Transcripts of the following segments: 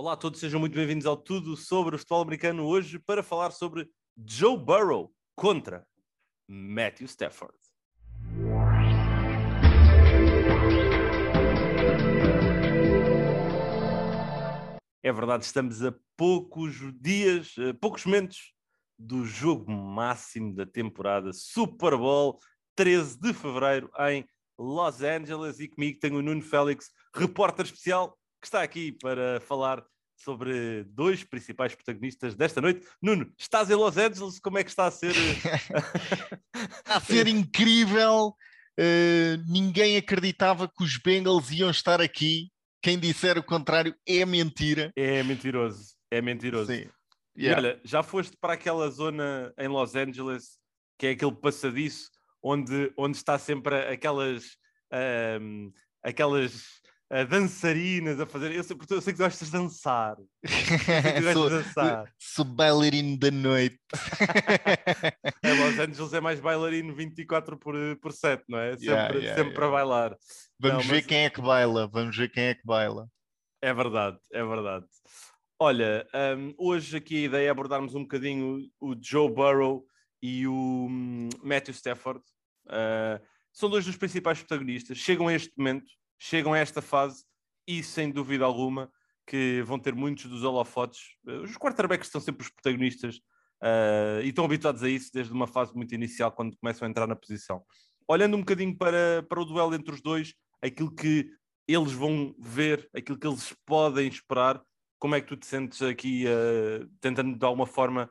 Olá a todos, sejam muito bem-vindos ao Tudo sobre o Futebol Americano hoje para falar sobre Joe Burrow contra Matthew Stafford. É verdade, estamos a poucos dias, a poucos momentos do jogo máximo da temporada Super Bowl 13 de fevereiro em Los Angeles e comigo tenho o Nuno Félix, repórter especial, que está aqui para falar sobre dois principais protagonistas desta noite. Nuno, estás em Los Angeles, como é que está a ser? está a ser incrível. Uh, ninguém acreditava que os Bengals iam estar aqui. Quem disser o contrário é mentira. É mentiroso, é mentiroso. Sim. Yeah. olha, já foste para aquela zona em Los Angeles que é aquele passadiço onde, onde está sempre aquelas, um, aquelas uh, dançarinas a fazer. Eu sei, eu sei que gostas de dançar. Eu sou, dançar. sou bailarino da noite. é, Los Angeles é mais bailarino 24 por, por 7, não é? Sempre, yeah, yeah, sempre yeah. para bailar. Vamos não, ver mas... quem é que baila, vamos ver quem é que baila. É verdade, é verdade. Olha, um, hoje aqui a ideia é abordarmos um bocadinho o Joe Burrow e o um, Matthew Stafford. Uh, são dois dos principais protagonistas. Chegam a este momento, chegam a esta fase e, sem dúvida alguma, que vão ter muitos dos holofotes. Os quarterbacks são sempre os protagonistas uh, e estão habituados a isso desde uma fase muito inicial, quando começam a entrar na posição. Olhando um bocadinho para, para o duelo entre os dois, aquilo que eles vão ver, aquilo que eles podem esperar como é que tu te sentes aqui uh, tentando de alguma forma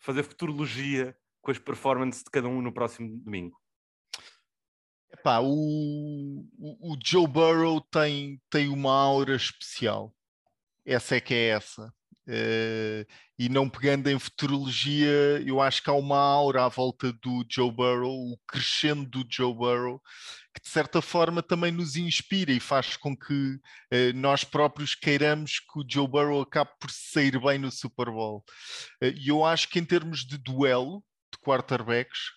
fazer futurologia com as performances de cada um no próximo domingo? Epá, o, o, Joe Burrow tem, tem uma aura especial. Essa é que é essa. Uh, e não pegando em futurologia, eu acho que há uma aura à volta do Joe Burrow, o crescendo do Joe Burrow, que de certa forma também nos inspira e faz com que uh, nós próprios queiramos que o Joe Burrow acabe por sair bem no Super Bowl. Uh, e eu acho que em termos de duelo de quarterbacks,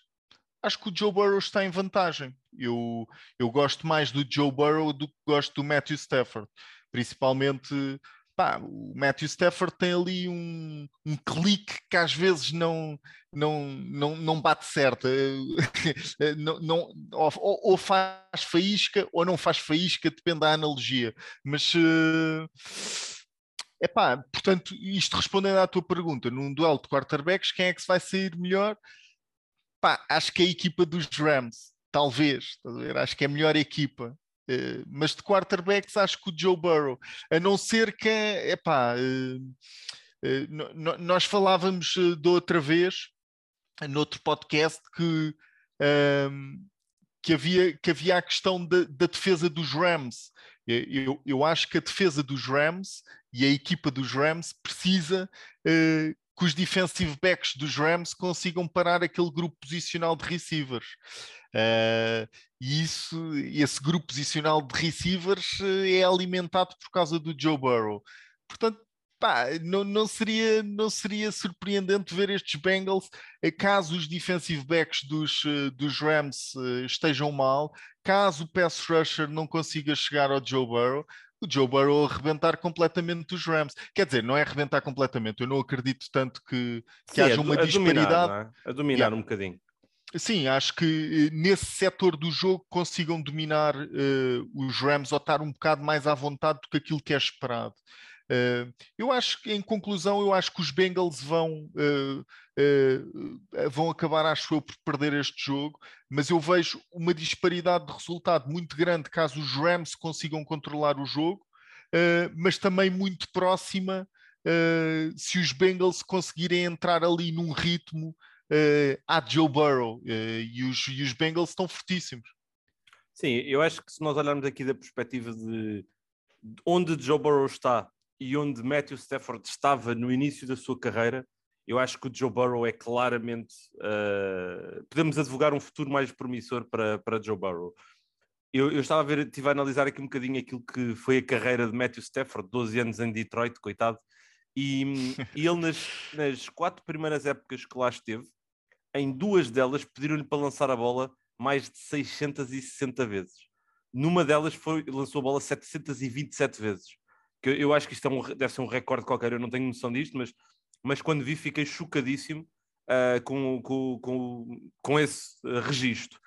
acho que o Joe Burrow está em vantagem. Eu, eu gosto mais do Joe Burrow do que gosto do Matthew Stafford, principalmente pá, o Matthew Stafford tem ali um, um clique que às vezes não, não, não, não bate certo. não, não, ou, ou, faz faísca ou não faz faísca, depende da analogia. Mas. Uh, epá, portanto, isto respondendo à tua pergunta, num duelo de quarterbacks, quem é que se vai sair melhor? Pá, acho que é a equipa dos Rams, talvez, acho que é a melhor equipa. Uh, mas de quarterbacks acho que o Joe Burrow, a não ser que, epá, uh, uh, nós falávamos de outra vez, noutro podcast, que, ehm, que, havia, que havia a questão da, da defesa dos Rams. Eu, eu, acho que a defesa dos Rams e a equipa dos Rams precisa que os defensive backs dos Rams consigam parar aquele grupo posicional de receivers. Uh, e isso, esse grupo posicional de receivers eh, é alimentado por causa do Joe Burrow. Portanto, pá, não, não, seria, não seria surpreendente ver estes Bengals, eh, caso os defensive backs dos, eh, dos Rams estejam mal, caso o pass rusher não consiga chegar ao Joe Burrow, o Joe Burrow arrebentar completamente os Rams. Quer dizer, não é arrebentar completamente, eu não acredito tanto que, que Sim, haja uma a disparidade. Dominar, é? A dominar yeah. um bocadinho. Sim, acho que eh, nesse setor do jogo consigam dominar uh, os Rams ou estar um bocado mais à vontade do que aquilo que é esperado. Uh, eu acho que, em conclusão, eu acho que os Bengals vão, uh, vão acabar, acho eu, por perder este jogo, mas eu vejo uma disparidade de resultado muito grande caso os Rams consigam controlar o jogo, mas também muito próxima se os Bengals conseguirem entrar ali num ritmo uh, à Joe Burrow e, os, e os Bengals estão fortíssimos. Sim, eu acho que se nós olharmos aqui da perspectiva de onde Joe Burrow está e onde Matthew Stafford estava no início da sua carreira, eu acho que o Joe Burrow é claramente. Uh, podemos advogar um futuro mais promissor para, para Joe Burrow. Eu, eu, estava a ver, estive a analisar aqui um bocadinho aquilo que foi a carreira de Matthew Stafford, 12 anos em Detroit, coitado, e, e ele nas, nas quatro primeiras épocas que lá esteve, em duas delas pediram-lhe para lançar a bola mais de 660 vezes. Numa delas foi, lançou a bola 727 vezes. Que eu acho que isto é um, deve ser um recorde qualquer, eu não tenho noção disto, mas, mas quando vi fiquei chocadíssimo uh, com, com, com, com esse uh, registro.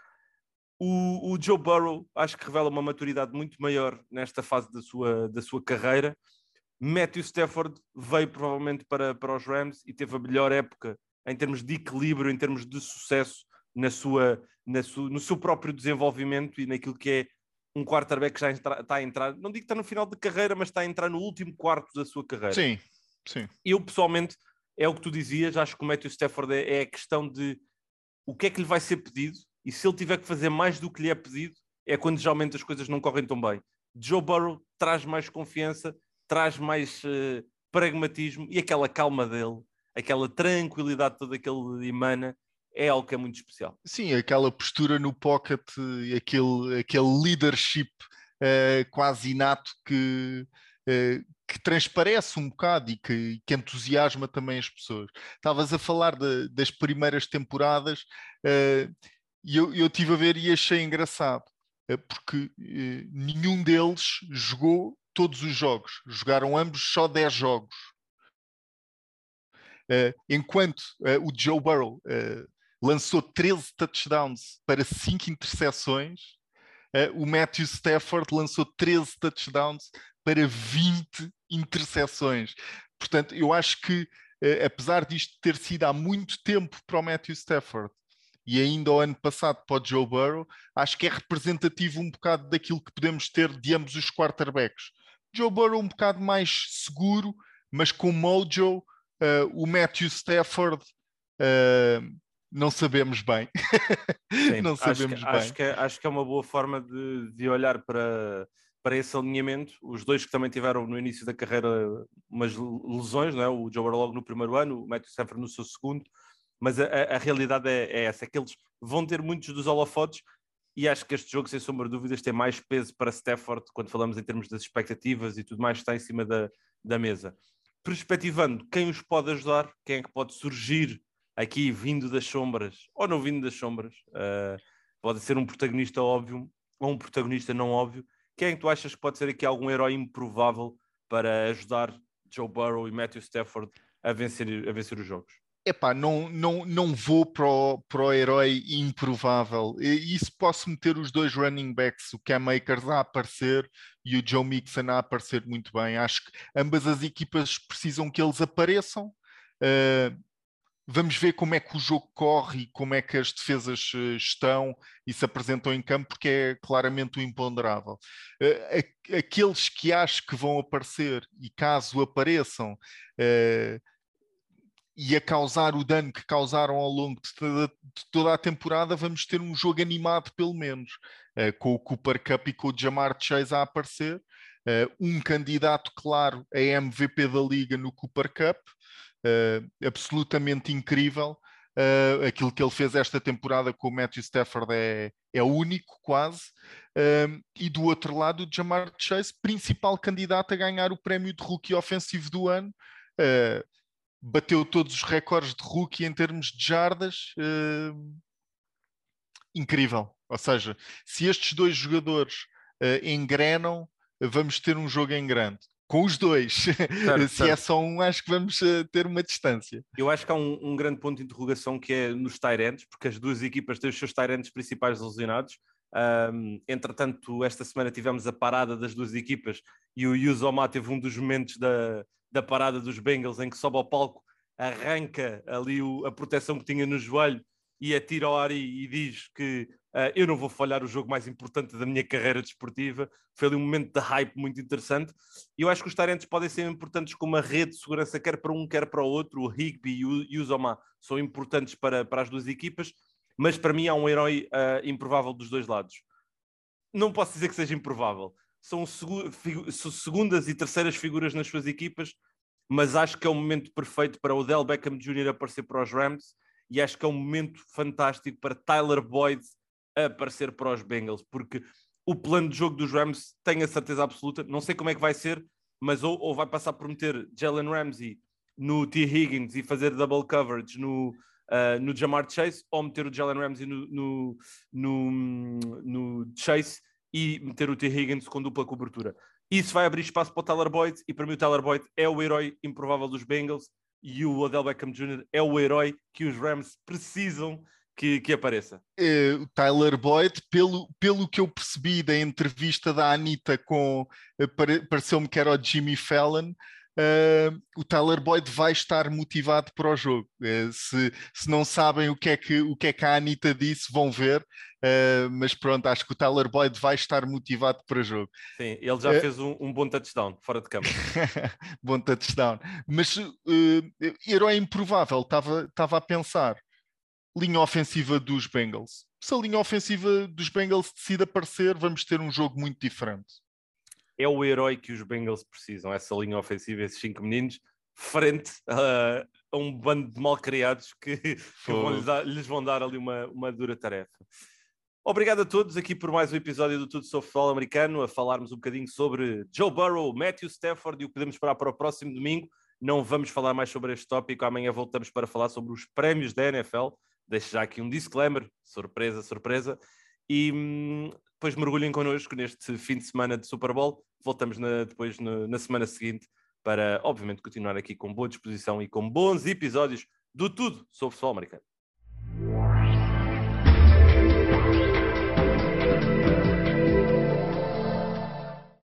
O, o, Joe Burrow acho que revela uma maturidade muito maior nesta fase da sua, da sua carreira. Matthew Stafford veio provavelmente para, para os Rams e teve a melhor época em termos de equilíbrio, em termos de sucesso na sua, na su, no seu próprio desenvolvimento e naquilo que é um quarterback que já entra, está a entrar, não digo que está no final de carreira, mas está a entrar no último quarto da sua carreira. Sim, sim. Eu pessoalmente, é o que tu dizias, acho que o Matthew Stafford é, é a questão de o que é que lhe vai ser pedido e se ele tiver que fazer mais do que lhe é pedido, é quando geralmente as coisas não correm tão bem. Joe Burrow traz mais confiança, traz mais uh, pragmatismo e aquela calma dele, aquela tranquilidade toda que ele emana, é algo que é muito especial. Sim, aquela postura no pocket, aquele, aquele leadership uh, quase inato que, uh, que transparece um bocado e que, que, entusiasma também as pessoas. Estavas a falar de, das primeiras temporadas uh, e eu, eu tive a ver e achei engraçado, porque nenhum deles jogou todos os jogos, jogaram ambos só 10 jogos. enquanto o Joe Burrow lançou 13 touchdowns para 5 interseções. Uh, o Matthew Stafford lançou 13 touchdowns para 20 interseções. Portanto, eu acho que, uh, apesar disto ter sido há muito tempo para o Matthew Stafford e ainda o ano passado para o Joe Burrow, acho que é representativo um bocado daquilo que podemos ter de ambos os quarterbacks. Joe Burrow um bocado mais seguro, mas com mojo, uh, o Matthew Stafford uh, não sabemos bem. Sim, não sabemos acho que, bem. Acho que, é, acho que é uma boa forma de, de olhar para, para esse alinhamento. Os dois que também tiveram no início da carreira umas lesões, não é? o Joe logo no primeiro ano, o Matthew Stafford no seu segundo, mas a, a, a realidade é, é, essa, é que eles vão ter muitos dos holofotes e acho que este jogo, sem sombra de dúvidas, tem mais peso para Stafford quando falamos em termos das expectativas e tudo mais que está em cima da, da mesa. Perspectivando quem os pode ajudar, quem é que pode surgir aqui vindo das sombras ou não vindo das sombras, uh, pode ser um protagonista óbvio ou um protagonista não óbvio. Quem é tu achas que pode ser aqui algum herói improvável para ajudar Joe Burrow e Matthew Stafford a vencer, a vencer os jogos? Epá, não, não, não vou para o, para o herói improvável. Isso posso meter os dois running backs, o Cam Akers a aparecer e o Joe Mixon a aparecer muito bem. Acho que ambas as equipas precisam que eles apareçam. Uh, Vamos ver como é que o jogo corre e como é que as defesas eh, estão e se apresentam em campo, porque é claramente o imponderável. Eh, aqueles que acho que vão aparecer e caso apareçam eh, e a causar o dano que causaram ao longo de toda, a temporada, vamos ter um jogo animado, pelo menos, com o Cooper Cup e com o Jamar Chase a aparecer. um candidato claro a MVP da liga no Cooper Cup uh, absolutamente incrível. Uh, aquilo que ele fez esta temporada com o Matthew Stafford é, é único, quase. Uh, e do outro lado, o Jamar Chase, principal candidato a ganhar o prémio de rookie ofensivo do ano. Uh, bateu todos os recordes de rookie em termos de jardas. incrível. Ou seja, se estes dois jogadores engrenam, vamos ter um jogo em grande com os dois. Certo, Se é certo. é só um, acho que vamos uh, ter uma distância. Eu acho que há um, um, grande ponto de interrogação que é nos Tyrants, porque as duas equipas têm os seus Tyrants principais lesionados. Um, entretanto, esta semana tivemos a parada das duas equipas e o Yuzoma teve um dos momentos da, da parada dos Bengals em que sobe ao palco, arranca ali o, a proteção que tinha no joelho e atira ao ar e, e diz que eu não vou falhar o jogo mais importante da minha carreira desportiva. Foi ali um momento de hype muito interessante. E eu acho que os Tarentes podem ser importantes como uma rede de segurança, quer para um, quer para o outro. O Higby e o Zoma são importantes para, para as duas equipas, mas para mim há um herói uh, improvável dos dois lados. Não posso dizer que seja improvável. São segundas e terceiras figuras nas suas equipas, mas acho que é o momento perfeito para o Del Beckham Jr. aparecer para os Rams e acho que é um momento fantástico para Tyler Boyd aparecer para os Bengals, porque o plano de jogo dos Rams tenho a certeza absoluta, não sei como é que vai ser, mas ou, ou vai passar por meter Jalen Ramsey no T. Higgins e fazer double coverage no, uh, no Jamar Chase, ou meter o Jalen Ramsey no, no, no, no Chase e meter o T. Higgins com dupla cobertura. Isso vai abrir espaço para o Tyler Boyd e para mim o Tyler Boyd é o herói improvável dos Bengals e o Odell Beckham Jr. é o herói que os Rams precisam que, que apareça. Uh, o Tyler Boyd, pelo, pelo que eu percebi da entrevista da Anitta com, uh, pareceu-me que era o Jimmy Fallon, Uh, o Tyler Boyd vai estar motivado para o jogo. Uh, se, se não sabem o que, é que, o que é que a Anitta disse, vão ver. Uh, mas pronto, acho que o Tyler Boyd vai estar motivado para o jogo. Sim, ele já fez um, um, bom touchdown fora de campo. bom touchdown. Mas herói improvável, estava a pensar. Linha ofensiva dos Bengals. Se a linha ofensiva dos Bengals decide aparecer, vamos ter um jogo muito diferente é o herói que os Bengals precisam, essa linha ofensiva, esses cinco meninos, frente a, a um bando de malcriados que, que vão lhes, dar, lhes, vão dar ali uma, uma dura tarefa. Obrigado a todos aqui por mais um episódio do Tudo sobre Futebol Americano, a falarmos um bocadinho sobre Joe Burrow, Matthew Stafford e o que podemos esperar para o próximo domingo. Não vamos falar mais sobre este tópico, amanhã voltamos para falar sobre os prémios da NFL. Deixo já aqui um disclaimer, surpresa, surpresa. E hum, depois mergulhem connosco neste fim de semana de Super Bowl. Voltamos na, depois na, na semana seguinte para, obviamente, continuar aqui com boa disposição e com bons episódios do tudo sobre o futebol americano.